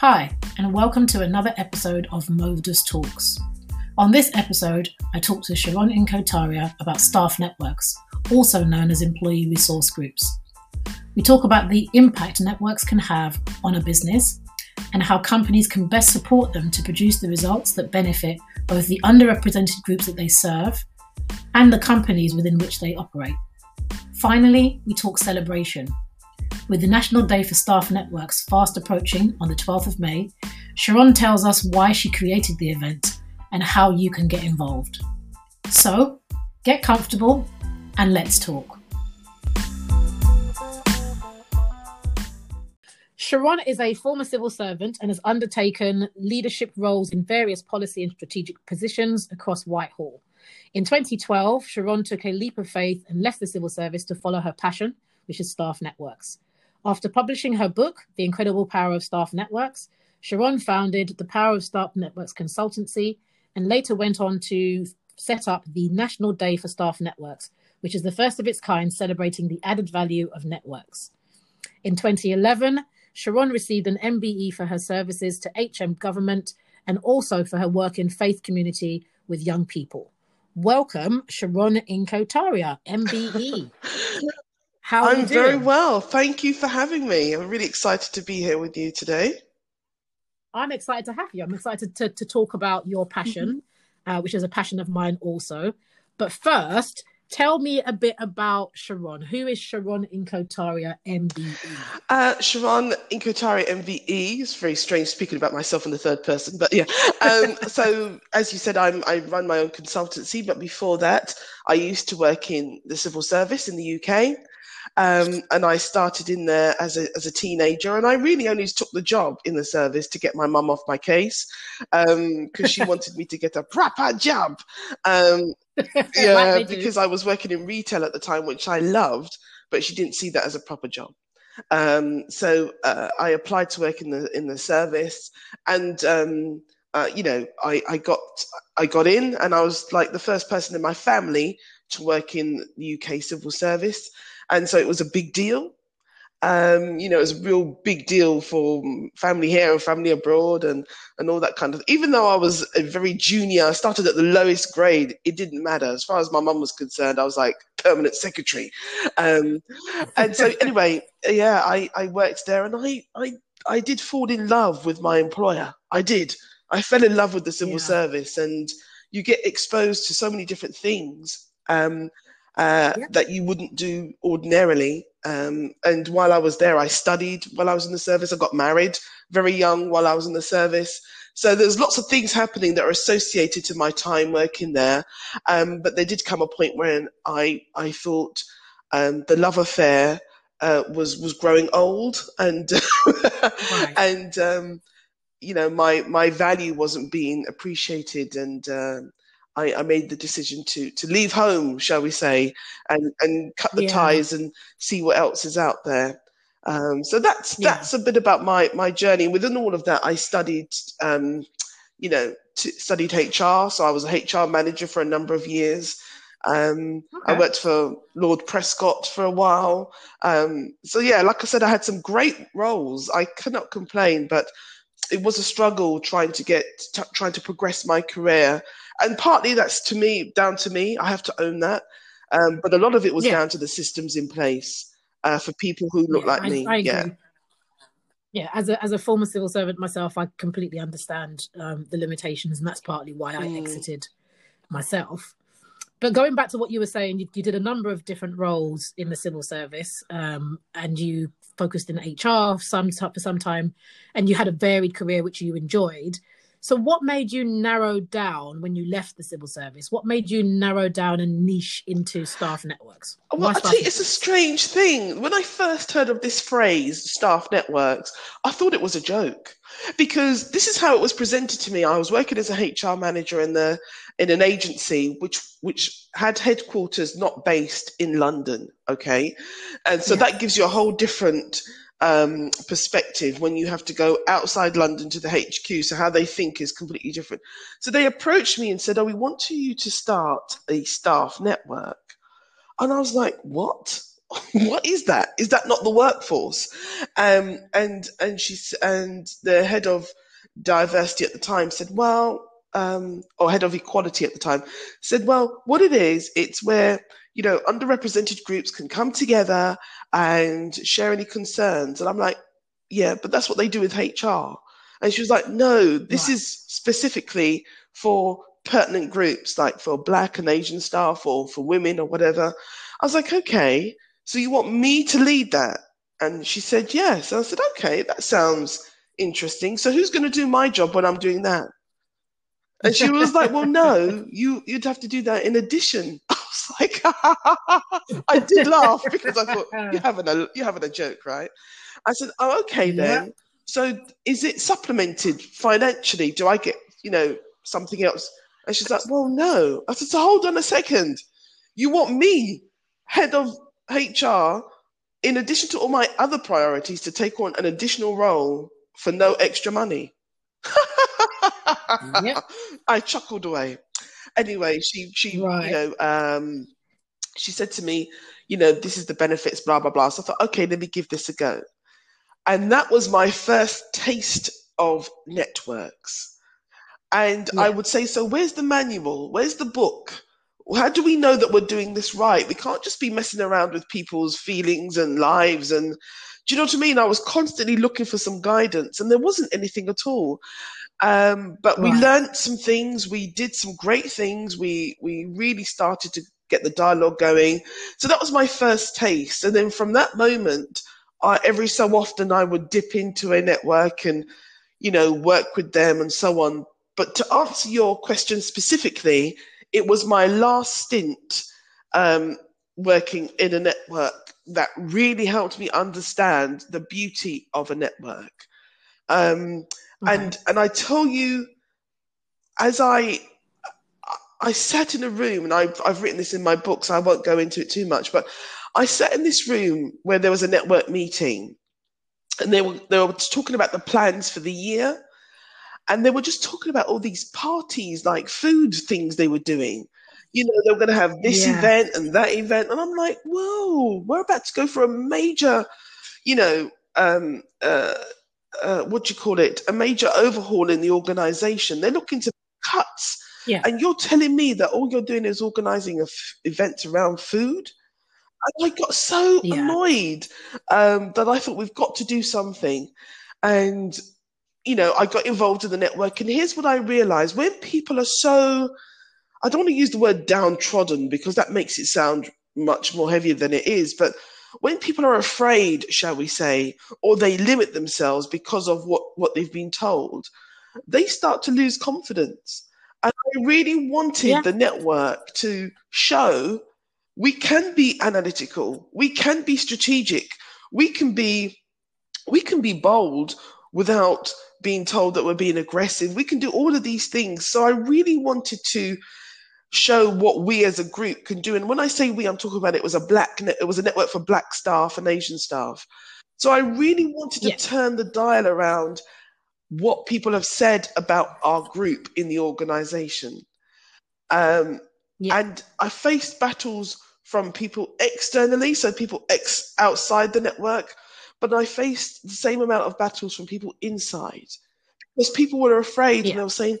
Hi, and welcome to another episode of Modus Talks. On this episode, I talk to Sharon Inkotaria about staff networks, also known as employee resource groups. We talk about the impact networks can have on a business and how companies can best support them to produce the results that benefit both the underrepresented groups that they serve and the companies within which they operate. Finally, we talk celebration. With the National Day for Staff Networks fast approaching on the 12th of May, Sharon tells us why she created the event and how you can get involved. So, get comfortable and let's talk. Sharon is a former civil servant and has undertaken leadership roles in various policy and strategic positions across Whitehall. In 2012, Sharon took a leap of faith and left the civil service to follow her passion, which is staff networks. After publishing her book, The Incredible Power of Staff Networks, Sharon founded the Power of Staff Networks Consultancy and later went on to set up the National Day for Staff Networks, which is the first of its kind celebrating the added value of networks. In 2011, Sharon received an MBE for her services to HM government and also for her work in faith community with young people. Welcome, Sharon Inkotaria, MBE. How I'm very well. Thank you for having me. I'm really excited to be here with you today. I'm excited to have you. I'm excited to, to talk about your passion, mm-hmm. uh, which is a passion of mine also. But first, tell me a bit about Sharon. Who is Sharon Inkotaria MBE? Uh, Sharon Inkotaria MBE is very strange speaking about myself in the third person, but yeah. Um, so as you said, I'm, I run my own consultancy, but before that, I used to work in the civil service in the UK. Um, and I started in there as a, as a teenager, and I really only took the job in the service to get my mum off my case because um, she wanted me to get a proper job. Um, yeah, because I was working in retail at the time, which I loved, but she didn't see that as a proper job. Um, so uh, I applied to work in the in the service, and um, uh, you know, I, I got I got in, and I was like the first person in my family to work in the UK civil service and so it was a big deal. Um, you know, it was a real big deal for family here and family abroad and, and all that kind of. Even though I was a very junior, I started at the lowest grade. It didn't matter as far as my mum was concerned. I was like permanent secretary, um, and so anyway, yeah, I, I worked there and I, I I did fall in love with my employer. I did. I fell in love with the civil yeah. service, and you get exposed to so many different things. Um, uh, that you wouldn't do ordinarily. Um, and while I was there, I studied while I was in the service. I got married very young while I was in the service. So there's lots of things happening that are associated to my time working there. Um, but there did come a point when I I thought um, the love affair uh, was was growing old and right. and um, you know my my value wasn't being appreciated and uh, I, I, made the decision to to leave home, shall we say, and and cut the yeah. ties and see what else is out there. Um, so that's yeah. that's a bit about my my journey. Within all of that, I studied, um, you know, t- studied HR. So I was a HR manager for a number of years. Um, okay. I worked for Lord Prescott for a while. Um, so yeah, like I said, I had some great roles. I cannot complain, but it was a struggle trying to get t- trying to progress my career and partly that's to me down to me. I have to own that. Um, but a lot of it was yeah. down to the systems in place uh, for people who look yeah, like I, me. I yeah. Yeah, as a as a former civil servant myself, I completely understand um, the limitations, and that's partly why I mm. exited myself. But going back to what you were saying, you, you did a number of different roles in the civil service, um, and you focused in HR some for some time, and you had a varied career which you enjoyed. So, what made you narrow down when you left the civil service? What made you narrow down and niche into staff networks? Well, I tell you, it's a strange thing. When I first heard of this phrase, staff networks, I thought it was a joke because this is how it was presented to me. I was working as a HR manager in the in an agency which which had headquarters not based in London. Okay, and so yeah. that gives you a whole different um, perspective when you have to go outside London to the HQ. So how they think is completely different. So they approached me and said, "Oh, we want you to start a staff network," and I was like, "What?" what is that? Is that not the workforce? Um, and and she and the head of diversity at the time said, well, um, or head of equality at the time said, well, what it is, it's where you know underrepresented groups can come together and share any concerns. And I'm like, yeah, but that's what they do with HR. And she was like, no, this right. is specifically for pertinent groups, like for Black and Asian staff or for women or whatever. I was like, okay, so you want me to lead that? And she said, yes. And I said, okay, that sounds interesting. So who's going to do my job when I'm doing that? And she was like, well, no, you, you'd have to do that in addition. I was like, I did laugh because I thought, you're having a, you're having a joke, right? I said, oh, okay then. Yeah. So is it supplemented financially? Do I get, you know, something else? And she's like, well, no. I said, so hold on a second. You want me, head of HR, in addition to all my other priorities, to take on an additional role for no extra money. Yep. I chuckled away. Anyway, she she right. you know um, she said to me, you know, this is the benefits, blah blah blah. So I thought, okay, let me give this a go, and that was my first taste of networks. And yeah. I would say, so where's the manual? Where's the book? how do we know that we're doing this right? We can't just be messing around with people's feelings and lives. And do you know what I mean? I was constantly looking for some guidance, and there wasn't anything at all. Um, but right. we learned some things. We did some great things. We we really started to get the dialogue going. So that was my first taste, and then from that moment, I, every so often I would dip into a network and you know work with them and so on. But to answer your question specifically, it was my last stint um, working in a network that really helped me understand the beauty of a network. Um, okay. And and I tell you, as I I sat in a room, and I've I've written this in my book, so I won't go into it too much. But I sat in this room where there was a network meeting, and they were they were talking about the plans for the year and they were just talking about all these parties, like food things they were doing. You know, they were going to have this yeah. event and that event, and I'm like, whoa, we're about to go for a major, you know, um, uh, uh, what do you call it? A major overhaul in the organization. They're looking to cuts. Yeah. And you're telling me that all you're doing is organizing a f- events around food? And I got so yeah. annoyed um, that I thought we've got to do something. And you know, I got involved in the network. And here's what I realized when people are so, I don't want to use the word downtrodden because that makes it sound much more heavier than it is. But when people are afraid, shall we say, or they limit themselves because of what, what they've been told, they start to lose confidence. And I really wanted yeah. the network to show we can be analytical, we can be strategic, we can be we can be bold without being told that we're being aggressive. We can do all of these things. So I really wanted to show what we as a group can do. And when I say we, I'm talking about it was a black it was a network for black staff and Asian staff. So I really wanted to yeah. turn the dial around what people have said about our group in the organization. Um, yeah. And I faced battles from people externally, so people ex- outside the network, but I faced the same amount of battles from people inside because people were afraid yeah. and they were saying,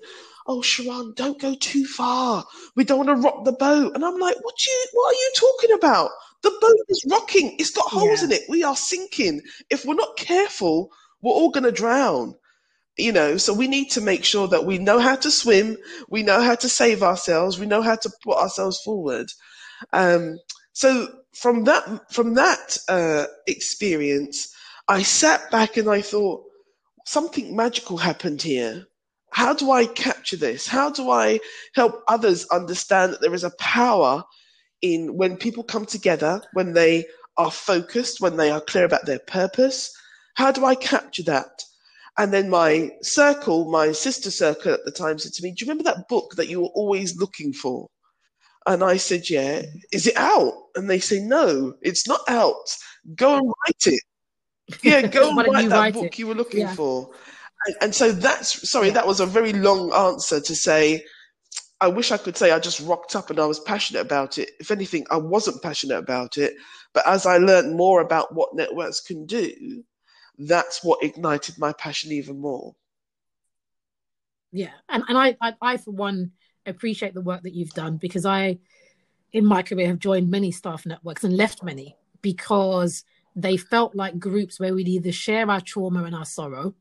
"Oh, Sharon, don't go too far. We don't want to rock the boat." And I'm like, "What you? What are you talking about? The boat is rocking. It's got holes yeah. in it. We are sinking. If we're not careful, we're all going to drown." You know, so we need to make sure that we know how to swim, we know how to save ourselves, we know how to put ourselves forward. Um, so from that from that uh, experience, I sat back and I thought something magical happened here. How do I capture this? How do I help others understand that there is a power in when people come together, when they are focused, when they are clear about their purpose? How do I capture that? And then my circle, my sister circle at the time said to me, Do you remember that book that you were always looking for? And I said, Yeah. Is it out? And they say, No, it's not out. Go and write it. Yeah, go and write that write book it? you were looking yeah. for. And, and, so that's sorry, yeah. that was a very long answer to say I wish I could say I just rocked up and I was passionate about it. If anything, I wasn't passionate about it. But as I learned more about what networks can do, that's what ignited my passion even more. Yeah, and and I, I, I for one appreciate the work that you've done because I, in my career, have joined many staff networks and left many because they felt like groups where we'd either share our trauma and our sorrow,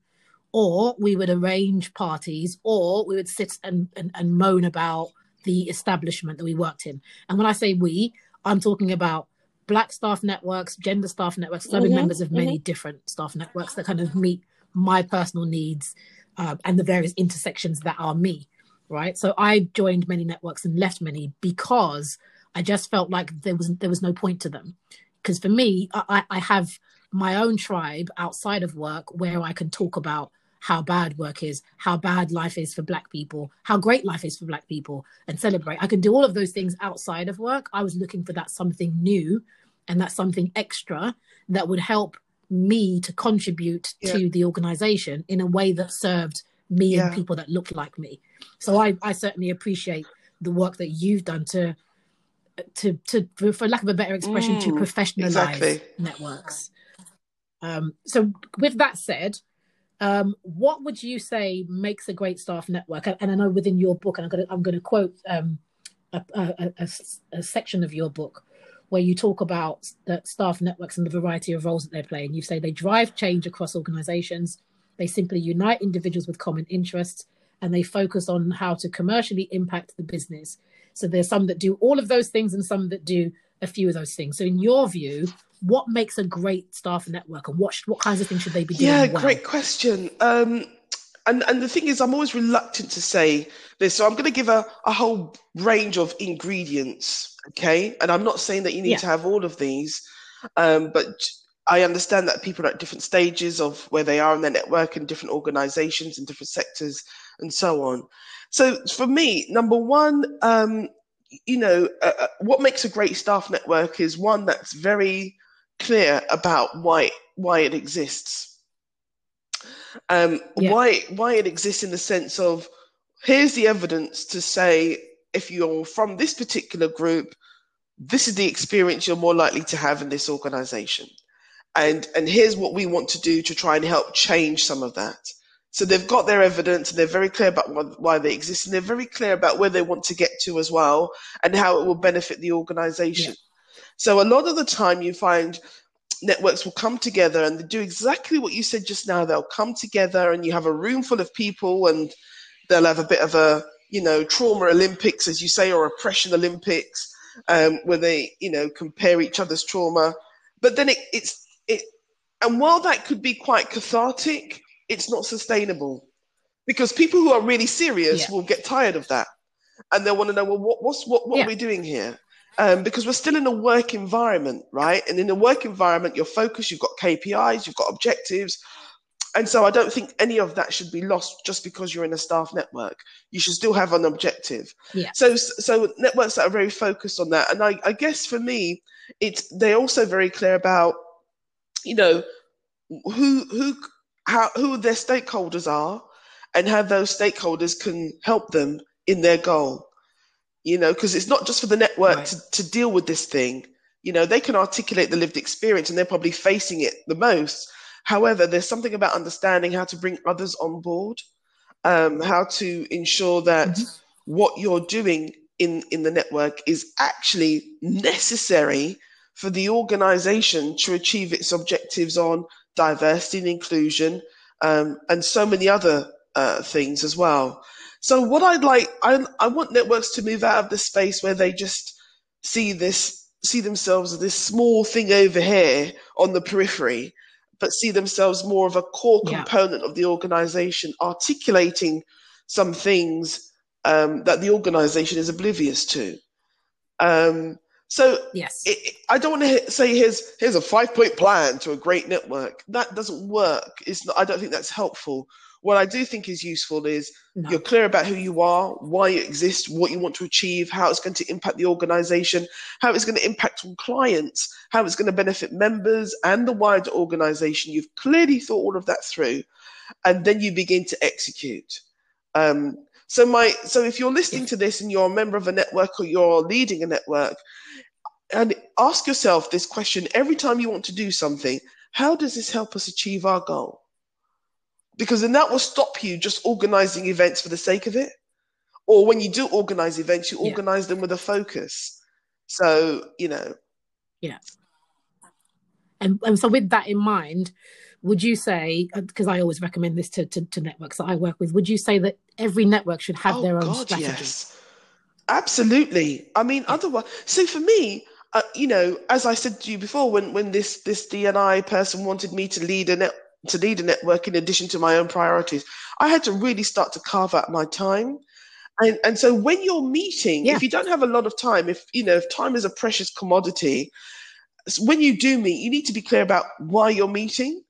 or we would arrange parties, or we would sit and, and, and moan about the establishment that we worked in. And when I say we, I'm talking about black staff networks, gender staff networks. I've been mm-hmm, members of many mm-hmm. different staff networks that kind of meet my personal needs uh, and the various intersections that are me, right? So I joined many networks and left many because I just felt like there was there was no point to them. Because for me, I, I have my own tribe outside of work where I can talk about how bad work is, how bad life is for Black people, how great life is for Black people, and celebrate. I can do all of those things outside of work. I was looking for that something new and that something extra that would help me to contribute yeah. to the organization in a way that served me yeah. and people that looked like me. So I, I certainly appreciate the work that you've done to to to for lack of a better expression mm, to professionalize exactly. networks. Um, so with that said, um, what would you say makes a great staff network? And, and I know within your book, and I'm going to I'm going to quote um, a, a, a, a, section of your book where you talk about the staff networks and the variety of roles that they play. And you say they drive change across organizations, they simply unite individuals with common interests, and they focus on how to commercially impact the business. So there's some that do all of those things and some that do a few of those things. So in your view, what makes a great staff network and what what kinds of things should they be doing? Yeah, well? great question. Um, and and the thing is, I'm always reluctant to say this, so I'm going to give a, a whole range of ingredients. Okay, and I'm not saying that you need yeah. to have all of these, um, but I understand that people are at different stages of where they are in their network and different organizations and different sectors and so on. So for me, number one, um, you know, uh, uh what makes a great staff network is one that's very clear about why why it exists um, yeah. Why why it exists in the sense of here's the evidence to say if you're from this particular group, this is the experience you're more likely to have in this organization. And and here's what we want to do to try and help change some of that. So they've got their evidence and they're very clear about why they exist and they're very clear about where they want to get to as well and how it will benefit the organization. Yeah. So a lot of the time you find networks will come together and they do exactly what you said just now. They'll come together and you have a room full of people and they'll have a bit of a, you know, trauma Olympics, as you say, or oppression Olympics, um, where they, you know, compare each other's trauma. But then it, it's, it, and while that could be quite cathartic, it's not sustainable because people who are really serious yeah. will get tired of that and they'll want to know, well, what, what's, what, what yeah. are we doing here? Um, because we're still in a work environment, right? And in a work environment, you're focused, you've got KPIs, you've got objectives. And so I don't think any of that should be lost just because you're in a staff network. You should still have an objective. Yeah. So, so networks that are very focused on that. And I, I guess for me, it's they're also very clear about, you know, who who how who their stakeholders are and how those stakeholders can help them in their goal you know, because it's not just for the network right. to, to deal with this thing. You know, they can articulate the lived experience and they're probably facing it the most. However, there's something about understanding how to bring others on board, um, how to ensure that mm-hmm. what you're doing in, in the network is actually necessary for the organization to achieve its objectives on diversity and inclusion um, and so many other uh, things as well. So what I'd like, I, I want networks to move out of the space where they just see this, see themselves as this small thing over here on the periphery, but see themselves more of a core yeah. component of the organization, articulating some things um, that the organization is oblivious to. Um, so yes, it, it, I don't want to say here's here's a five point plan to a great network. That doesn't work. It's not. I don't think that's helpful. What I do think is useful is no. you're clear about who you are, why you exist, what you want to achieve, how it's going to impact the organization, how it's going to impact on clients, how it's going to benefit members and the wider organization. You've clearly thought all of that through, and then you begin to execute. Um, So my so if you're listening to this and you're a member of a network or you're leading a network, and ask yourself this question every time you want to do something: How does this help us achieve our goal? Because then that will stop you just organizing events for the sake of it. Or when you do organize events, you Yeah. organize them with a focus. So you know, Yeah. And, and so, with that in mind, would you say, because I always recommend this to, to, to networks that I work with, would you say that every network should have oh their own God, strategy? yes, absolutely. I mean, otherwise, so for me, uh, you know, as I said to you before, when when this this DNI person wanted me to lead a net to lead a network in addition to my own priorities, I had to really start to carve out my time. And and so when you're meeting, Yeah. if you don't have a lot of time, if you know, if time is a precious commodity, when you do meet, you need to be clear about why you're meeting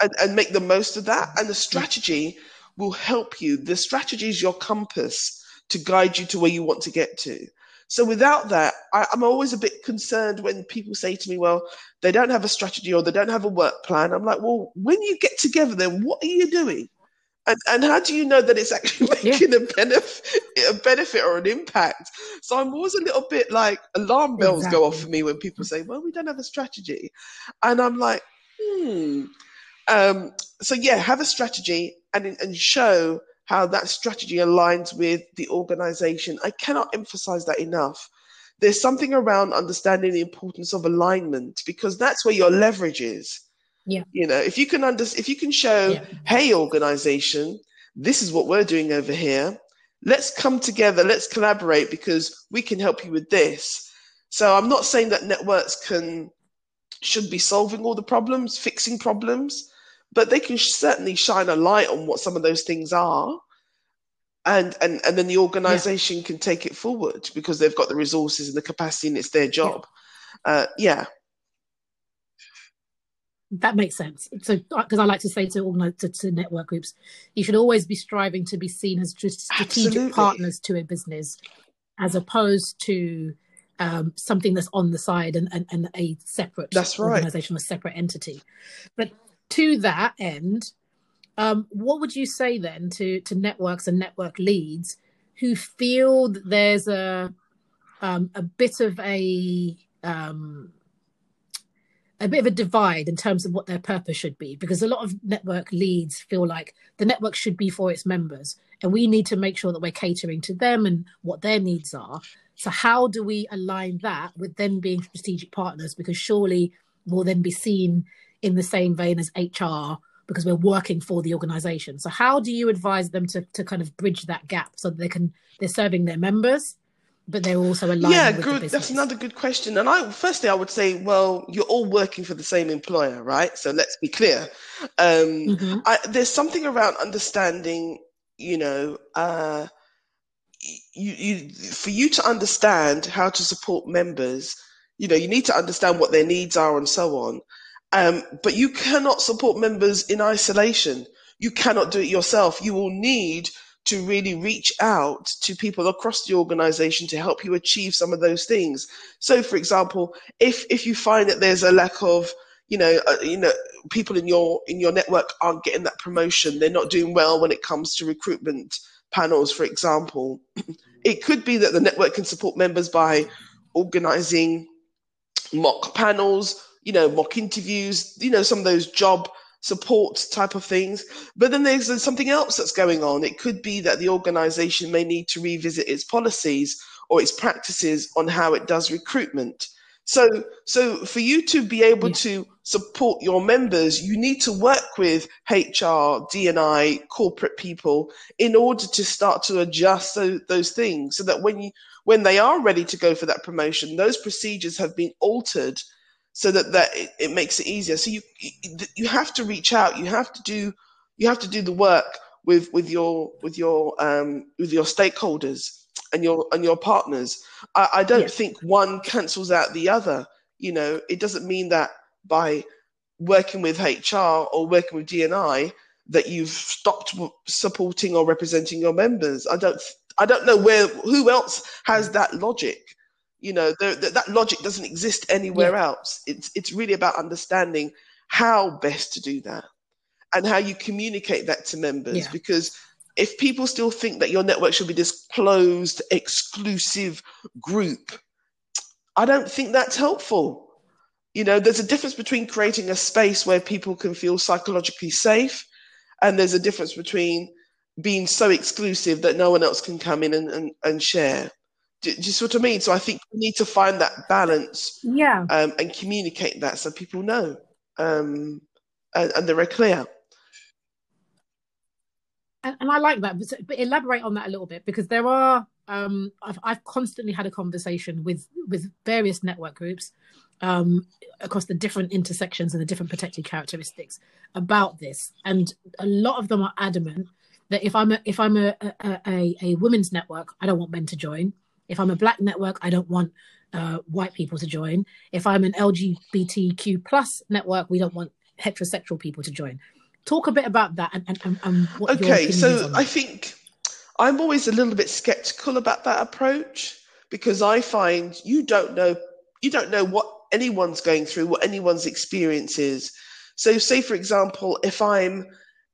and, and make the most of that. And the strategy will help you. The strategy is your compass to guide you to where you want to get to. So without that, I, I'm always a bit concerned when people say to me, well, they don't have a strategy or they don't have a work plan. I'm like, well, when you get together, then what are you doing? And, and how do you know that it's actually Yeah. making a benefit, a benefit or an impact? So I'm always a little bit like alarm bells go off for me when people say, "Well, we don't have a strategy," and I'm like, "Hmm." Um, so yeah, have a strategy and and show how that strategy aligns with the organization. I cannot emphasize that enough. There's something around understanding the importance of alignment because that's where your leverage is. Yeah. You know, if you can under, if you can show, Yeah. hey, organization, this is what we're doing over here. Let's come together. Let's collaborate because we can help you with this. So I'm not saying that networks can should be solving all the problems, fixing problems, but they can certainly shine a light on what some of those things are. And, and and then the organization can take it forward because they've got the resources and the capacity and it's their job. Uh, yeah. That makes sense. So, because I like to say to to, to network groups, you should always be striving to be seen as str- strategic Absolutely. partners to a business, as opposed to um, something that's on the side and, and, and a separate That's right. organization, a separate entity. But to that end, um, what would you say then to to networks and network leads who feel that there's a um, a bit of a um, a bit of a divide in terms of what their purpose should be? Because a lot of network leads feel like the network should be for its members and we need to make sure that we're catering to them and what their needs are. So how do we align that with them being strategic partners? Because surely we'll then be seen in the same vein as hr because we're working for the organization so how do you advise them to, to kind of bridge that gap so that they can they're serving their members but they're also aligning yeah, with good. That's another good question. And I, firstly, I would say, well, you're all working for the same employer, right? So let's be clear. Um, Mhm. I, there's something around understanding, you know, uh, you, you, for you to understand how to support members, you know, you need to understand what their needs are and so on. Um, but you cannot support members in isolation. You cannot do it yourself. You will need to really reach out to people across the organization to help you achieve some of those things. So, for example, if if you find that there's a lack of you know, uh, you know, people in your in your network aren't getting that promotion. They're not doing well when it comes to recruitment panels, for example. it could be that the network can support members by organizing mock panels, you know, mock interviews, you know, some of those job support type of things. But then there's there's something else that's going on. It could be that the organization may need to revisit its policies or its practices on how it does recruitment. So, so for you to be able Yeah. to support your members, you need to work with HR, DNI, corporate people in order to start to adjust those, those things so that when you when they are ready to go for that promotion, those procedures have been altered so that, that it, it makes it easier. So you you- have to reach out. You have to do you have to do the work with with your with your um, with your stakeholders and your and your partners. I, I don't Yeah. think one cancels out the other. You know, it doesn't mean that by working with HR or working with DNI that you've stopped supporting or representing your members. I don't I don't know where who else has that logic. You know, there, that that logic doesn't exist anywhere else. It's it's really about understanding how best to do that and how you communicate that to members Yeah. because if people still think that your network should be this closed, exclusive group, I don't think that's helpful. You know, there's a difference between creating a space where people can feel psychologically safe, and there's a difference between being so exclusive that no one else can come in and, and, and share. Do, do you see what I mean? So I think we need to find that balance yeah. Um, and communicate that so people know um, and, and they're clear. And, and, I like that, but, but, elaborate on that a little bit because there are. Um, I've, I've constantly had a conversation with with various network groups um, across the different intersections and the different protected characteristics about this, and a lot of them are adamant that if I'm a if I'm a a, a, a women's network, I don't want men to join. If I'm a black network, I don't want uh, white people to join. If I'm an LGBTQ plus network, we don't want heterosexual people to join. Talk a bit about that and, and, and what okay. so I think I'm always a little bit skeptical about that approach because I find you don't know you don't know what anyone's going through, what anyone's experience is. So, say for example, if I'm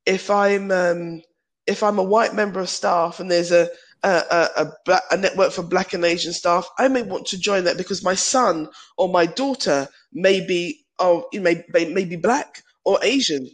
if I'm um, if I'm a white member of staff and there's a a, a, a, a, network for Black and Asian staff, I may want to join that because my son or my daughter may be, oh, you may, may, may be Black or Asian.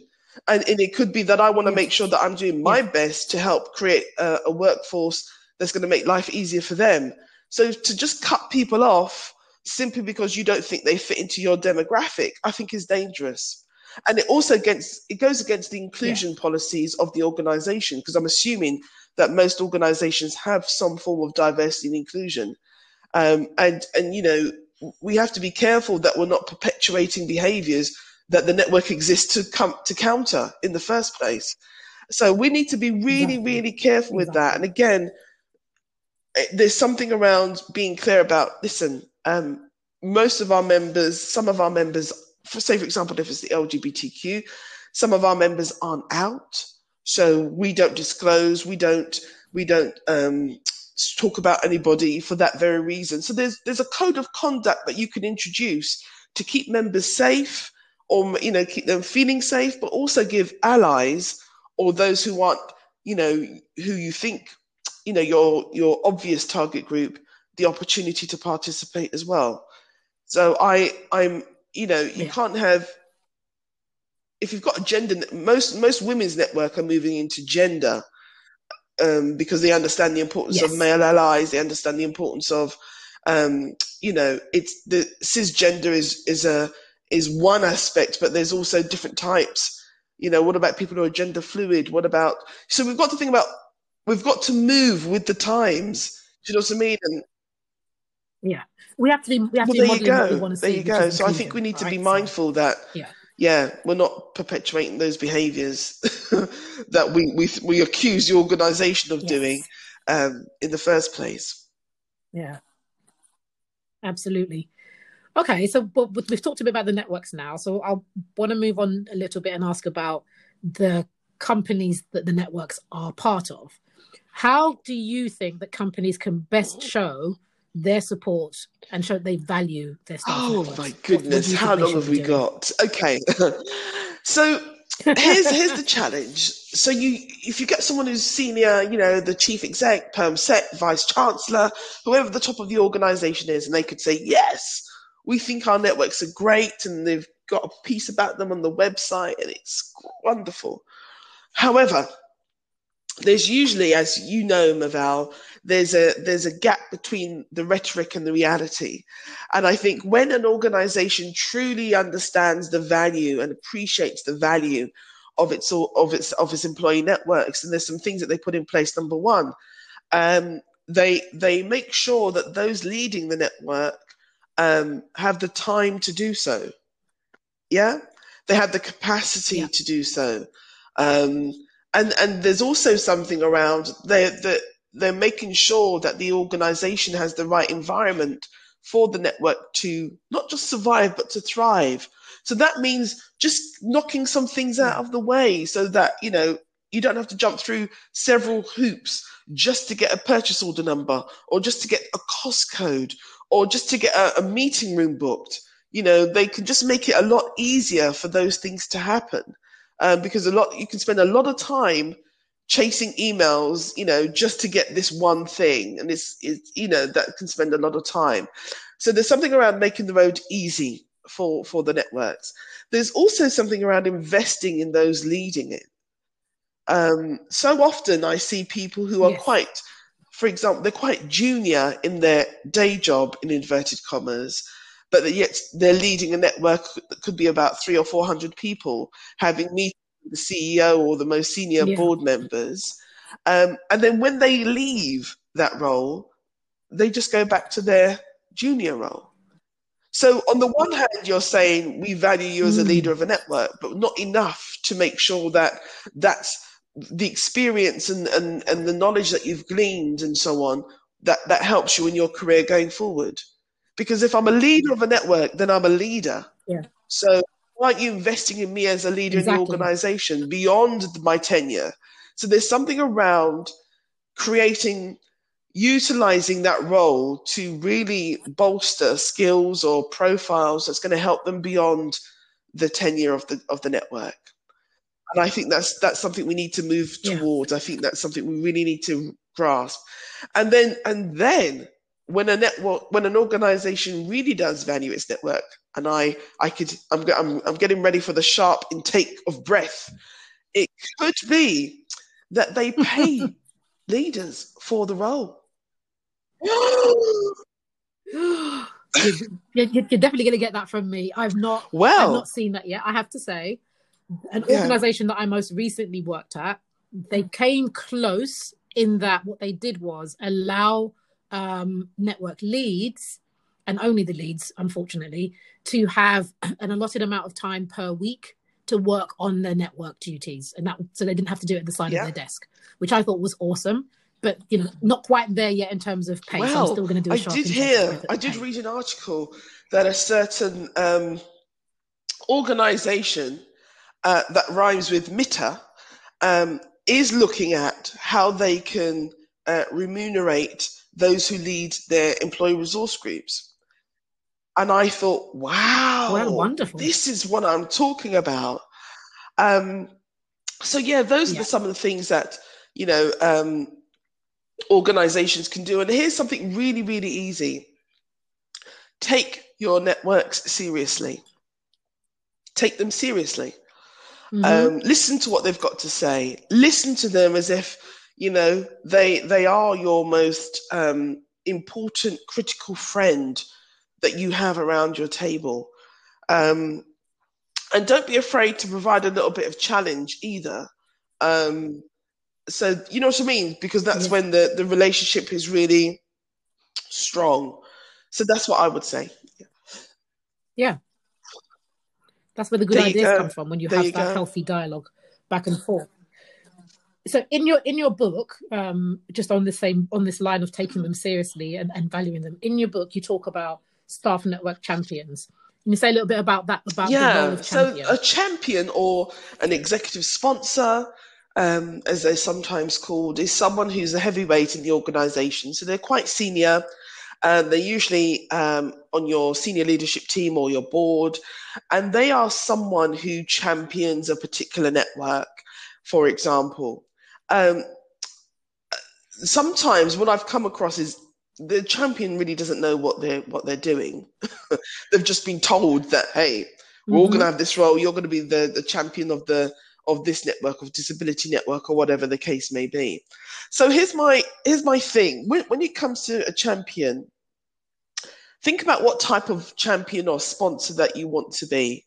And, and it could be that I want to make sure that I'm doing my best to help create a, a workforce that's going to make life easier for them. So to just cut people off simply because you don't think they fit into your demographic, I think is dangerous. And it also against it goes against the inclusion yeah. policies of the organization because I'm assuming that most organizations have some form of diversity and inclusion. Um, and, and, you know, we have to be careful that we're not perpetuating behaviors that the network exists to come to counter in the first place. So we need to be really, exactly. really careful with exactly. that. And again, eh, there's something around being clear about listen, um, most of our members, some of our members, for, say, for example, if it's the LGBTQ, some of our members aren't out. So we don't disclose, we don't, we don't um, talk about anybody for that very reason. So there's there's a code of conduct that you can introduce to keep members safe, or you know keep them feeling safe, but also give allies or those who aren't you know who you think you know your your obvious target group the opportunity to participate as well. So I I'm you know you yeah. can't have if you've got a gender, most most women's network are moving into gender um, because they understand the importance yes. of male allies. They understand the importance of, um, you know, it's the cisgender is is a is one aspect, but there's also different types. You know, what about people who are gender fluid? What about so we've got to think about we've got to move with the times. Do you know what I mean? And yeah, we have to be. We have well, to be there you go. there you go. So I think we need to right? be mindful that yeah yeah, we're not perpetuating those behaviours that we, we we accuse the organisation of yes. doing um, in the first place. Yeah, absolutely. Okay, so but we've talked a bit about the networks now, so I want to move on a little bit and ask about the companies that the networks are part of. How do you think that companies can best show their support and show they value their staff. Oh my goodness, how long have we doing? got? Okay. so here's here's the challenge. So you if you get someone who's senior, you know, the chief exec, perm sec, vice chancellor, whoever the top of the organization is, and they could say, Yes, we think our networks are great and they've got a piece about them on the website and it's wonderful. However, there's usually, as you know, Maval, there's a there's a gap between the rhetoric and the reality. And I think when an organization truly understands the value and appreciates the value of its of its of its employee networks, and there's some things that they put in place. Number one, um, they they make sure that those leading the network um, have the time to do so. Yeah, they have the capacity yeah. to do so. Um, and and there's also something around they that they're making sure that the organization has the right environment for the network to not just survive but to thrive. So that means just knocking some things out of the way so that you know you don't have to jump through several hoops just to get a purchase order number or just to get a cost code or just to get a, a meeting room booked. You know they can just make it a lot easier for those things to happen um, because a lot you can spend a lot of time chasing emails, you know, just to get this one thing. And it's, it's, you know, that can spend a lot of time. So there's something around making the road easy for, for the networks. There's also something around investing in those leading it. Um, so often I see people who are yes. quite, for example, they're quite junior in their day job, in inverted commas, but yet they're leading a network that could be about three or 400 people, having meetings with the CEO or the most senior yeah. board members. Um, and then when they leave that role, they just go back to their junior role. So on the one hand, you're saying we value you as a leader of a network, but not enough to make sure that that's the experience and, and, and the knowledge that you've gleaned and so on that, that helps you in your career going forward. Because if I'm a leader of a network, then I'm a leader. Yeah. So why aren't you investing in me as a leader exactly. in the organization beyond my tenure? So there's something around creating, utilizing that role to really bolster skills or profiles that's going to help them beyond the tenure of the of the network. And I think that's that's something we need to move towards. Yeah. I think that's something we really need to grasp. And then and then when a network when an organization really does value its network and i i could i'm i'm, I'm getting ready for the sharp intake of breath it could be that they pay leaders for the role. You're, you're, definitely going to get that from me. I've not well i've not seen that yet i have to say. An organization yeah. that i most recently worked at they came close in that what they did was allow um, network leads, and only the leads, unfortunately, to have an allotted amount of time per week to work on their network duties, and that so they didn't have to do it at the side yeah. of their desk, which I thought was awesome. But you know, not quite there yet in terms of pay. So I'm still going to do. I did hear. I did read an article that a certain um, organization uh, that rhymes with MITA um, is looking at how they can uh, remunerate those who lead their employee resource groups. And I thought, wow, well, wonderful. This is what I'm talking about. Um, so yeah, those yeah. are some of the things that you know um, organizations can do. And here's something really, really easy: take your networks seriously. Take them seriously. Mm-hmm. Um, listen to what they've got to say. Listen to them as if you know they they are your most um, important critical friend that you have around your table. Um, and don't be afraid to provide a little bit of challenge either. Um, so you know what i mean? Because that's when the the relationship is really strong. So that's what i would say. Yeah. That's where the good ideas come from when you there have you that go. healthy dialogue back and forth so in your in your book um, just on the same on this line of taking them seriously and, and valuing them in your book you talk about staff network champions. Can you say a little bit about that about yeah so a champion or an executive sponsor um, as they're sometimes called is someone who's a heavyweight in the organization. So they're quite senior and they're usually um, on your senior leadership team or your board and they are someone who champions a particular network. For example um, sometimes what I've come across is the champion really doesn't know what they're what they're doing. They've just been told that hey, we're mm-hmm. all going to have this role. You're going to be the the champion of the of this network of disability network or whatever the case may be. So here's my here's my thing. When when it comes to a champion, think about what type of champion or sponsor that you want to be.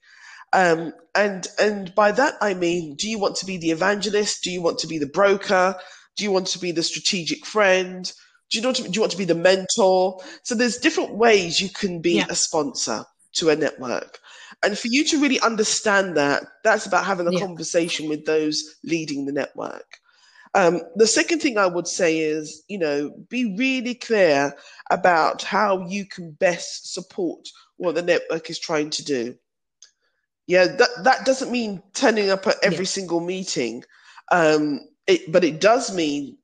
Um, and and by that I mean, do you want to be the evangelist? Do you want to be the broker? Do you want to be the strategic friend? Do you, want to, do you want to be the mentor? So there's different ways you can be yeah. a sponsor to a network. And for you to really understand that, that's about having a yeah. conversation with those leading the network. Um, the second thing I would say is, you know, be really clear about how you can best support what the network is trying to do. Yeah, that that doesn't mean turning up at every yeah. single meeting, um, it, but it does mean,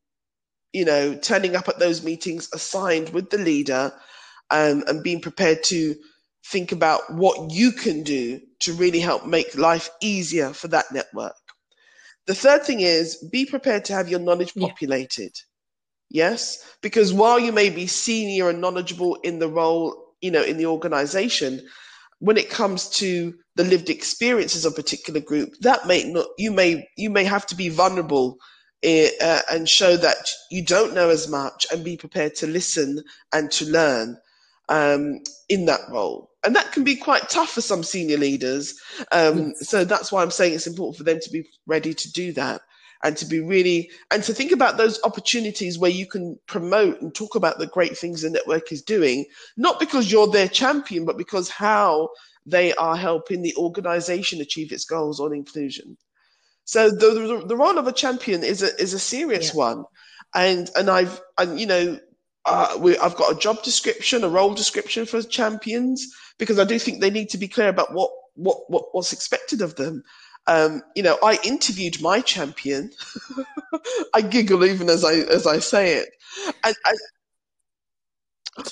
you know, turning up at those meetings assigned with the leader, um, and being prepared to think about what you can do to really help make life easier for that network. The third thing is be prepared to have your knowledge Yeah. populated. Yes, because while you may be senior and knowledgeable in the role, you know, in the organization, when it comes to the lived experiences of a particular group, that may not you may you may have to be vulnerable eh, uh, and show that you don't know as much and be prepared to listen and to learn um, in that role. And that can be quite tough for some senior leaders. Um, Yes. So that's why I'm saying it's important for them to be ready to do that and to be really and to think about those opportunities where you can promote and talk about the great things the network is doing, not because you're their champion, but because how they are helping the organization achieve its goals on inclusion. So the, the, the role of a champion is a is a serious Yeah. one, and and I've and you know uh, we, I've got a job description, a role description for champions because I do think they need to be clear about what what, what what's expected of them. Um, you know, I interviewed my champion. I giggle even as I as I say it, and, and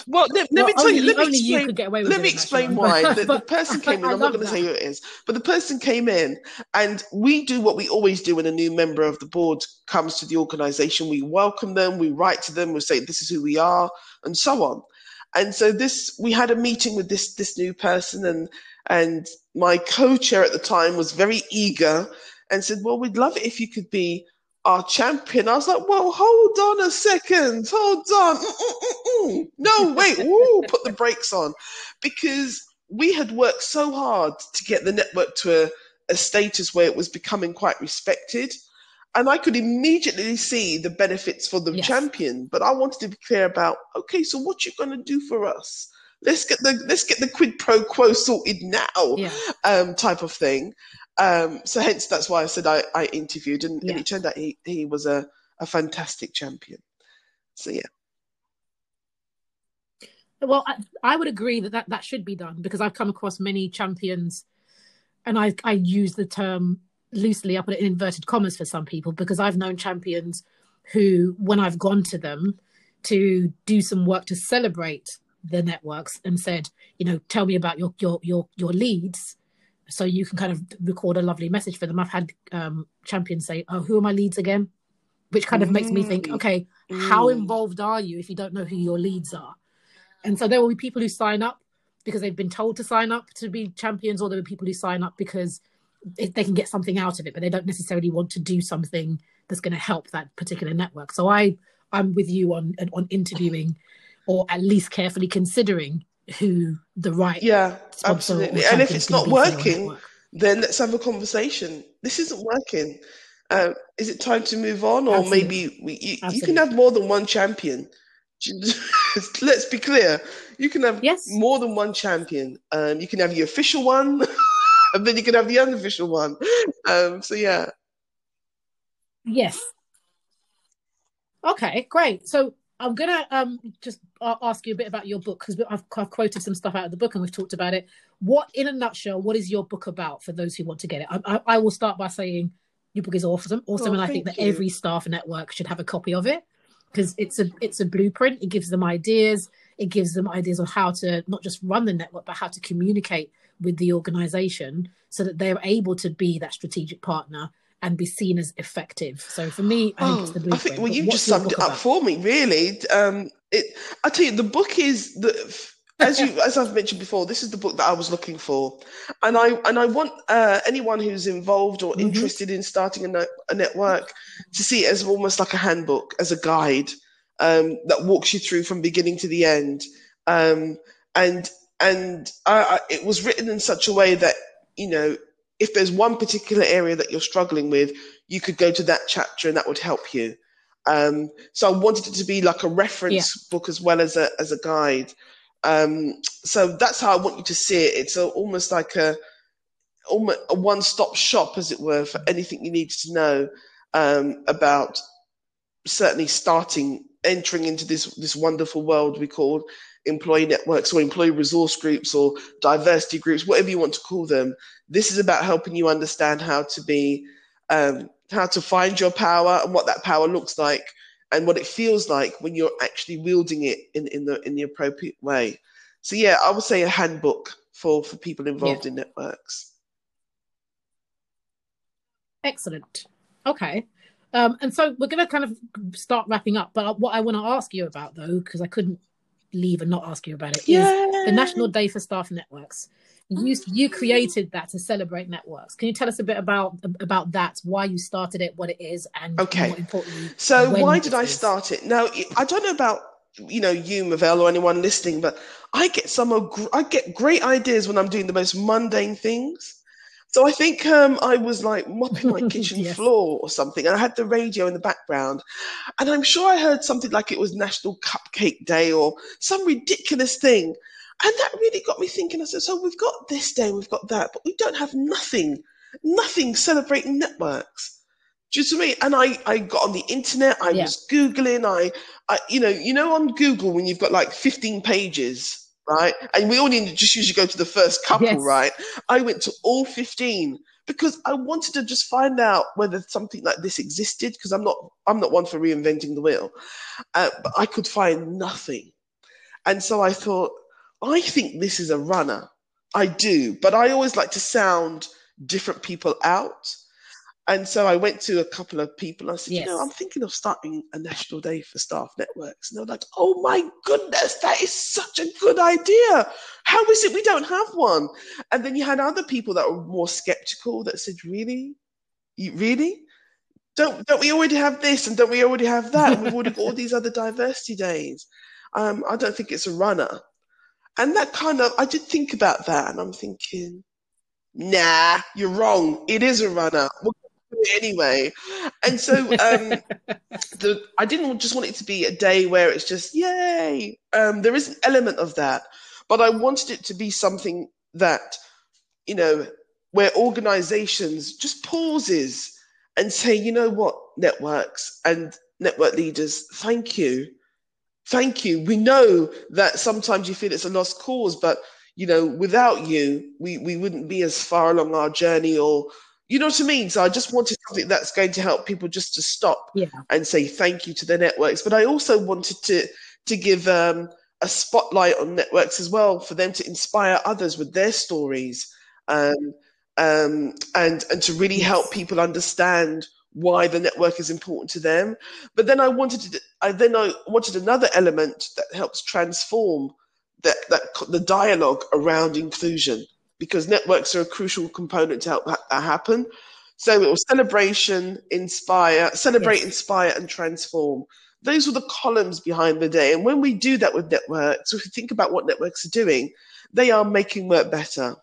well, let, let Well, me tell only, you. Let me you explain. could get away with Let me explain why. The, the person came in. I'm not going to tell you who it is, but the person came in, and we do what we always do when a new member of the board comes to the organisation. We welcome them. We write to them. We say this is who we are, and so on. And so this, we had a meeting with this this new person, and and my co-chair at the time was very eager and said, "Well, we'd love it if you could be." Our champion. I was like, well, hold on a second. Hold on. Mm-mm-mm-mm. No, wait. Ooh, put the brakes on because we had worked so hard to get the network to a, a status where it was becoming quite respected. And I could immediately see the benefits for the Yes. champion, but I wanted to be clear about okay, so what you're gonna do for us? Let's get the let's get the quid pro quo sorted now, Yeah. um, type of thing. Um, so hence that's why I said I, I interviewed, and, and it turned out he, he was a, a fantastic champion. So yeah, Well, I, I would agree that, that that should be done because I've come across many champions, and I I use the term loosely. I put it in inverted commas for some people because I've known champions who, when I've gone to them to do some work to celebrate the networks and said, you know, tell me about your your your your leads, so you can kind of record a lovely message for them. I've had um, champions say, "Oh, who are my leads again?" Which kind of makes me think, Mm. okay, how Mm. involved are you if you don't know who your leads are? And so there will be people who sign up because they've been told to sign up to be champions, or there will be people who sign up because it, they can get something out of it, but they don't necessarily want to do something that's going to help that particular network. So I, I'm with you on on interviewing, or at least carefully considering who the right yeah, absolutely. And if it's not be for your working, network. then let's have a conversation. This isn't working. Uh, is it time to move on, or Absolutely. maybe we, you, you can have more than one champion? Let's be clear. You can have Yes. more than one champion. Um, you can have your official one, and then you can have the unofficial one. Um, so yeah, Yes. Okay, great. So I'm gonna um just ask you a bit about your book because I've, I've quoted some stuff out of the book and we've talked about it. What, in a nutshell, what is your book about for those who want to get it? I, I, I will start by saying your book is awesome, awesome, Oh, and I think that you. every staff network should have a copy of it because it's a it's a blueprint. It gives them ideas. It gives them ideas on how to not just run the network, but how to communicate with the organization so that they're able to be that strategic partner and be seen as effective. So for me, I think it's the Oh, I think well, you just summed it up about? for me, really. Um, it, I tell you, the book is the as you as I've mentioned before. This is the book that I was looking for, and I and I want uh, anyone who's involved or Mhm. interested in starting a, ne- a network to see it as almost like a handbook, as a guide um, that walks you through from beginning to the end. Um, and and I, I, it was written in such a way that you know if there's one particular area that you're struggling with, you could go to that chapter and that would help you. Um, so I wanted it to be like a reference book as well as a as a guide. Um, so that's how I want you to see it. It's a, almost like a almost a one-stop shop, as it were, for anything you need to know um, about certainly starting entering into this this wonderful world we call employee networks or employee resource groups or diversity groups, whatever you want to call them. This is about helping you understand how to be, um, how to find your power and what that power looks like and what it feels like when you're actually wielding it in, in the in the appropriate way. So yeah, I would say a handbook for for people involved in networks. Excellent. Okay. Um, and so we're going to kind of start wrapping up. But what I want to ask you about, though, because I couldn't leave and not ask you about it, is the National Day for Staff Networks. You you created that to celebrate networks. Can you tell us a bit about about that? Why you started it, what it is, and okay. importantly, so why did I start it? Now I don't know about you know you, Mavelle, or anyone listening, but I get some I get great ideas when I'm doing the most mundane things. So I think um, I was like mopping my kitchen yes. floor or something, and I had the radio in the background, and I'm sure I heard something like it was National Cupcake Day or some ridiculous thing, and that really got me thinking. I said, "So we've got this day, we've got that, but we don't have nothing, nothing celebrating networks." Do you see me? And I, I got on the internet. I yeah. was googling. I, I, you know, you know, on Google when you've got like 15 pages right? And we all only just usually go to the first couple, yes. right? I went to all 15 because I wanted to just find out whether something like this existed because I'm not I'm not one for reinventing the wheel. Uh, but I could find nothing. And so I thought, I think this is a runner. I do, but I always like to sound different people out. And so I went to a couple of people. I said, yes. you know, I'm thinking of starting a national day for staff networks. And they're like, oh my goodness, that is such a good idea. How is it we don't have one? And then you had other people that were more skeptical that said, really? You, really? Don't, don't we already have this and don't we already have that? We've already got all these other diversity days. Um, I don't think it's a runner. And that kind of, I did think about that and I'm thinking, nah, you're wrong. It is a runner. We're anyway. And so um, the I didn't just want it to be a day where it's just yay. Um, there is an element of that, but I wanted it to be something that you know where organizations just pauses and say, you know what, networks and network leaders, thank you. Thank you. We know that sometimes you feel it's a lost cause, but you know, without you, we, we wouldn't be as far along our journey or you know what I mean? So I just wanted something that's going to help people just to stop yeah. and say thank you to the networks. But I also wanted to to give um, a spotlight on networks as well for them to inspire others with their stories um, um, and and to really yes. help people understand why the network is important to them. But then I wanted to I then I wanted another element that helps transform that that the dialogue around inclusion because networks are a crucial component to help that happen. So it was celebration, inspire, celebrate, yes. inspire, and transform. Those were the columns behind the day. And when we do that with networks, if you think about what networks are doing, they are making work better.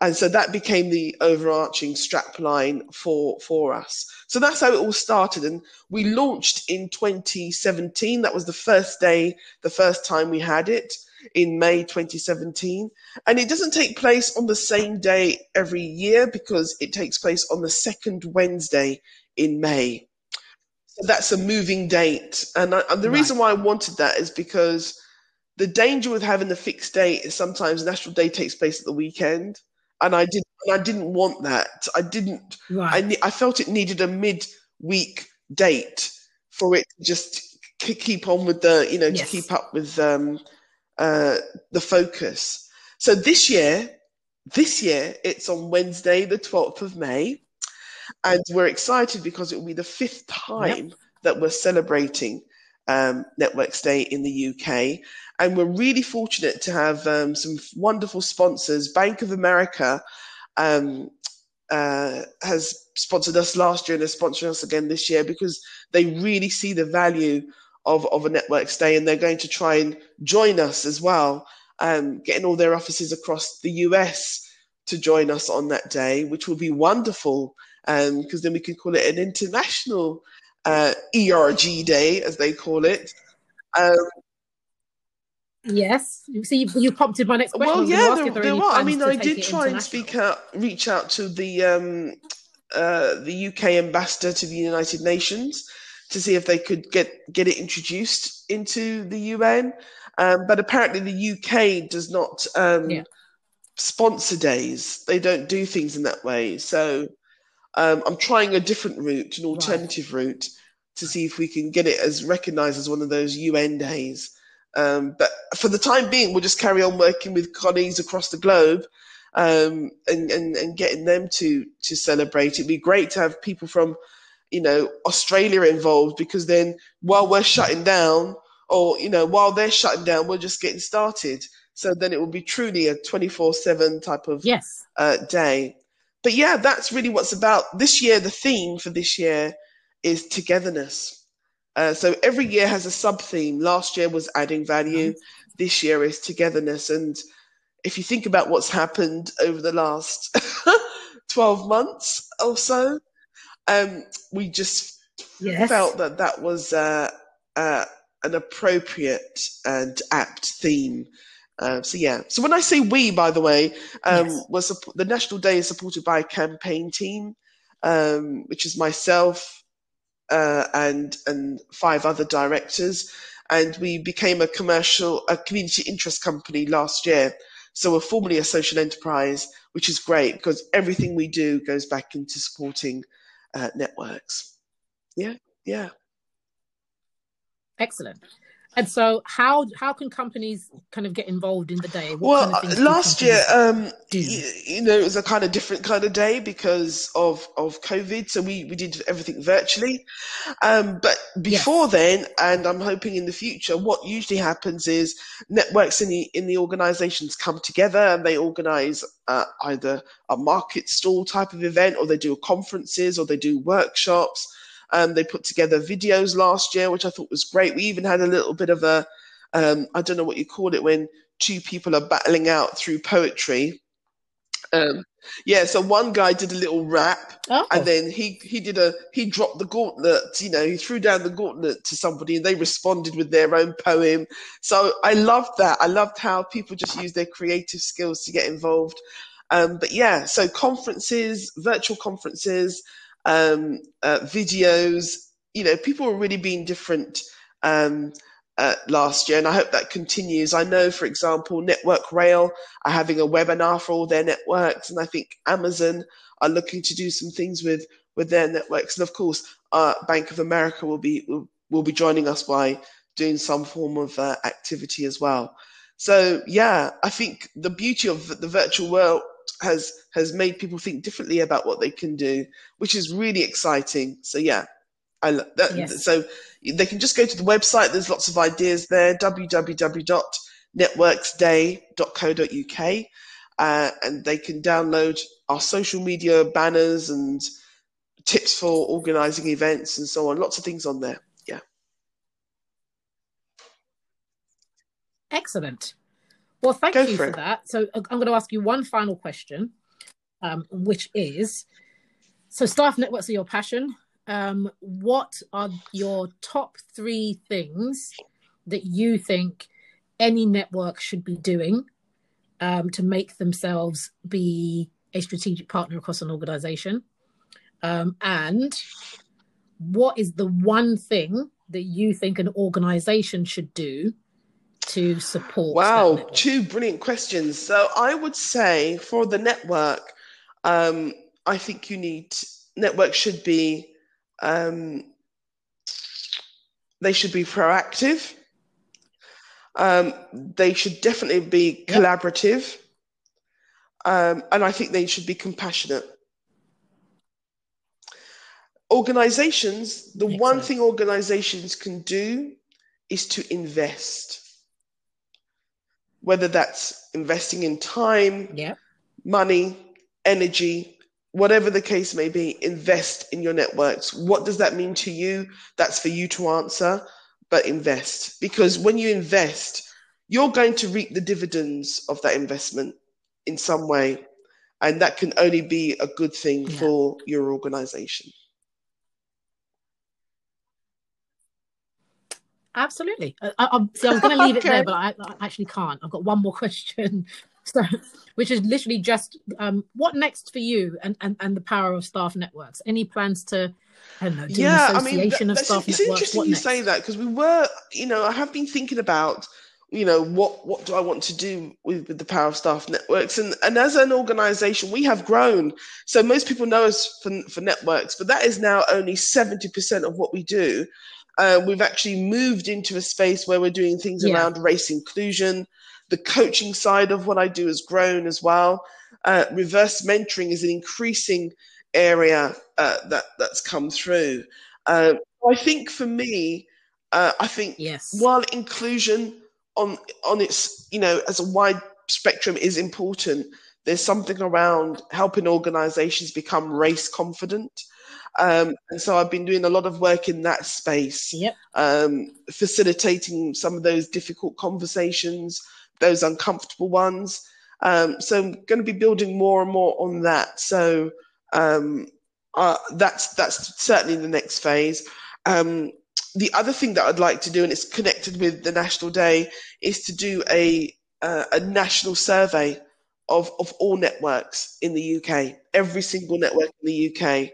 And so that became the overarching strap line for, for us. So that's how it all started. And we launched in 2017. That was the first day, the first time we had it in May 2017. And it doesn't take place on the same day every year because it takes place on the second Wednesday in May. So that's a moving date. And, I, and the right. reason why I wanted that is because the danger with having a fixed date is sometimes National Day takes place at the weekend. And I didn't, I didn't want that. I didn't, right. I, I felt it needed a mid-week date for it to just keep on with the, you know, yes. to keep up with um, uh, the focus. So this year, this year, it's on Wednesday, the 12th of May. And we're excited because it will be the fifth time yep. that we're celebrating um, Networks Day in the UK. And we're really fortunate to have um, some wonderful sponsors. Bank of America um, uh, has sponsored us last year and is sponsoring us again this year because they really see the value of, of a network stay, and they're going to try and join us as well, um, getting all their offices across the US to join us on that day, which will be wonderful because um, then we can call it an international uh, ERG day, as they call it. Um, Yes, so you, you prompted my next question. Well, yeah, there, there, there are. I mean, I did try and speak out, reach out to the um, uh, the UK ambassador to the United Nations to see if they could get get it introduced into the UN. Um, but apparently, the UK does not um, yeah. sponsor days. They don't do things in that way. So um, I'm trying a different route, an alternative right. route, to see if we can get it as recognised as one of those UN days. Um, but for the time being, we'll just carry on working with colleagues across the globe um, and, and, and getting them to to celebrate. It'd be great to have people from you know, Australia involved because then while we're shutting down, or you know, while they're shutting down, we're just getting started. So then it will be truly a twenty four seven type of yes uh, day. But yeah, that's really what's about this year. The theme for this year is togetherness. Uh, so every year has a sub theme. Last year was adding value. This year is togetherness. And if you think about what's happened over the last 12 months or so, um, we just yes. felt that that was uh, uh, an appropriate and apt theme. Uh, so yeah. So when I say we, by the way, um, yes. was the National Day is supported by a campaign team, um, which is myself uh, and and five other directors, and we became a commercial, a community interest company last year. So we're formally a social enterprise, which is great because everything we do goes back into supporting uh, networks. Yeah, yeah. Excellent. And so, how how can companies kind of get involved in the day? What well, kind of last year, um, you, you, know, it was a kind of different kind of day because of of COVID. So we we did everything virtually. Um, but before yes. then, and I'm hoping in the future, what usually happens is networks in the in the organisations come together and they organise uh, either a market stall type of event, or they do conferences, or they do workshops um, they put together videos last year, which I thought was great. We even had a little bit of a, um, I don't know what you call it when two people are battling out through poetry. Um, yeah, so one guy did a little rap, oh. and then he he did a he dropped the gauntlet. You know, he threw down the gauntlet to somebody, and they responded with their own poem. So I loved that. I loved how people just use their creative skills to get involved. Um, but yeah, so conferences, virtual conferences, um, uh, videos. You know, people were really being different um, uh, last year, and I hope that continues. I know, for example, Network Rail are having a webinar for all their networks, and I think Amazon are looking to do some things with with their networks, and of course, uh, Bank of America will be will, will be joining us by doing some form of uh, activity as well. So yeah, I think the beauty of the virtual world has has made people think differently about what they can do, which is really exciting. So yeah, I that, yes. so they can just go to the website. There's lots of ideas there. www.networksday.co.uk, uh, and they can download our social media banners and tips for organizing events and so on. Lots of things on there. Yeah. Excellent. Well, thank Go you for, for that. So uh, I'm going to ask you one final question, um, which is: so staff networks are your passion. Um, what are your top three things that you think any network should be doing um, to make themselves be a strategic partner across an organization? Um, and what is the one thing that you think an organization should do to support? Wow, two brilliant questions. So I would say for the network, um, I think you need network should be um, they should be proactive. Um, they should definitely be collaborative, um, and I think they should be compassionate. Organizations, the Excellent. one thing organizations can do is to invest whether that's investing in time, yeah. money, energy, whatever the case may be, invest in your networks. What does that mean to you? That's for you to answer, but invest. Because when you invest, you're going to reap the dividends of that investment in some way. And that can only be a good thing yeah. for your organization. Absolutely. I, I, see, I was going to leave okay. it there, but I, I, actually can't. I've got one more question, so which is literally just um, what next for you and, and, and the power of staff networks? Any plans to, I know, yeah, I mean, that, of staff it's networks? It's interesting what you next? say that because we were, you know, I have been thinking about, you know, what what do I want to do with, with the power of staff networks? And and as an organisation, we have grown. So most people know us for, for networks, but that is now only seventy percent of what we do. Uh, we've actually moved into a space where we're doing things yeah. around race inclusion. The coaching side of what I do has grown as well. Uh, reverse mentoring is an increasing area uh, that that's come through. Uh, I think for me, uh, I think yes. while inclusion on on its you know as a wide spectrum is important, there's something around helping organisations become race confident. Um, and so I've been doing a lot of work in that space, yep. um, facilitating some of those difficult conversations, those uncomfortable ones. Um, so I'm going to be building more and more on that. So um, uh, that's that's certainly the next phase. Um, the other thing that I'd like to do, and it's connected with the National Day, is to do a uh, a national survey of of all networks in the UK, every single network in the UK,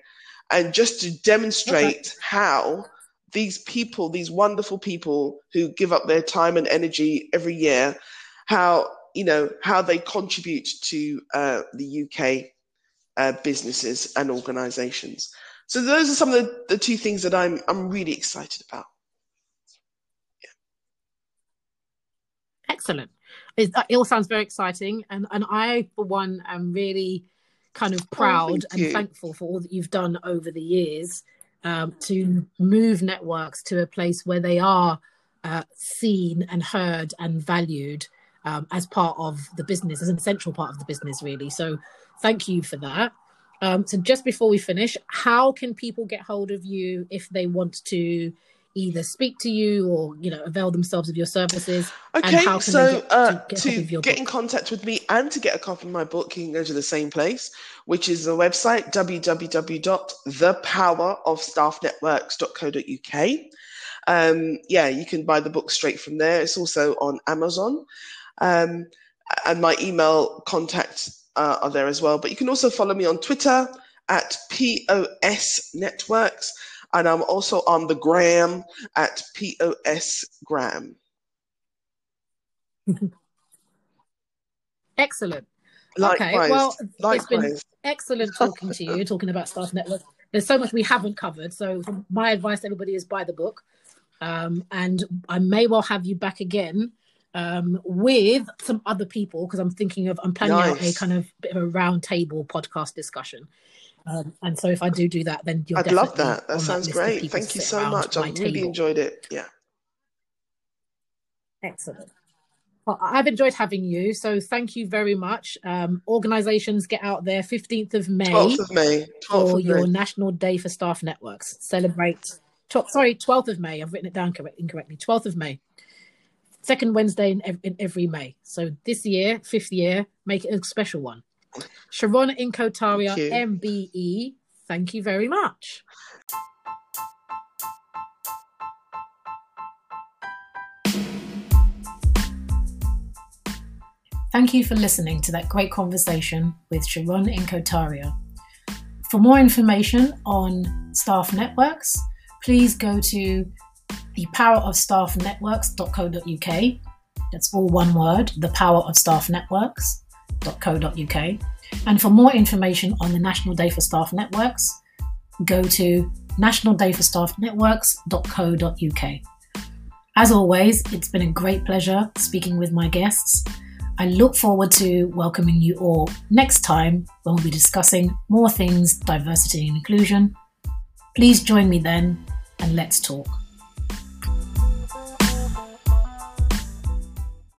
and just to demonstrate how these people, these wonderful people who give up their time and energy every year, how you know how they contribute to uh, the UK uh, businesses and organisations. So those are some of the, the two things that I'm I'm really excited about. Yeah. Excellent. It, it, all sounds very exciting, and and I for one am really kind of oh, proud oh, and you. thankful for all that you've done over the years um, to move networks to a place where they are uh, seen and heard and valued um, as part of the business, as an essential part of the business, really. So thank you for that. Um, so just before we finish, how can people get hold of you if they want to either speak to you or you know avail themselves of your services? Okay, so get, uh, to, get, to get in contact with me and to get a copy of my book, you can go to the same place, which is the website www.thepowerofstaffnetworks.co.uk. Um, yeah, you can buy the book straight from there. It's also on Amazon. Um, and my email contact uh, are there as well. But you can also follow me on Twitter at POS Networks, and I'm also on the gram at POS Gram. Excellent. Likewise. Okay, well, Likewise. it's been excellent talking to you, talking about Staff Network. There's so much we haven't covered. So, my advice to everybody is buy the book. Um, and I may well have you back again um, with some other people because I'm thinking of I'm planning nice. out a kind of bit of a round table podcast discussion. Um, and so if I do do that, then you're I'd love that. That sounds that great. Thank you so much. I really table. enjoyed it. Yeah. Excellent. Well, I've enjoyed having you. So thank you very much. Um, organizations get out there 15th of May. 12th of May. 12th for of your May. National Day for Staff Networks. Celebrate. sorry, 12th of May. I've written it down correct, incorrectly. 12th of May second Wednesday in, in every May. So this year, fifth year, make it a special one. Sharon Inkotaria, MBE, thank you very much. Thank you for listening to that great conversation with Sharon Inkotaria. For more information on staff networks, please go to thepowerofstaffnetworks.co.uk. That's all one word, thepowerofstaffnetworks.co.uk. And for more information on the National Day for Staff Networks, go to nationaldayforstaffnetworks.co.uk. As always, it's been a great pleasure speaking with my guests. I look forward to welcoming you all next time when we'll be discussing more things diversity and inclusion. Please join me then and let's talk.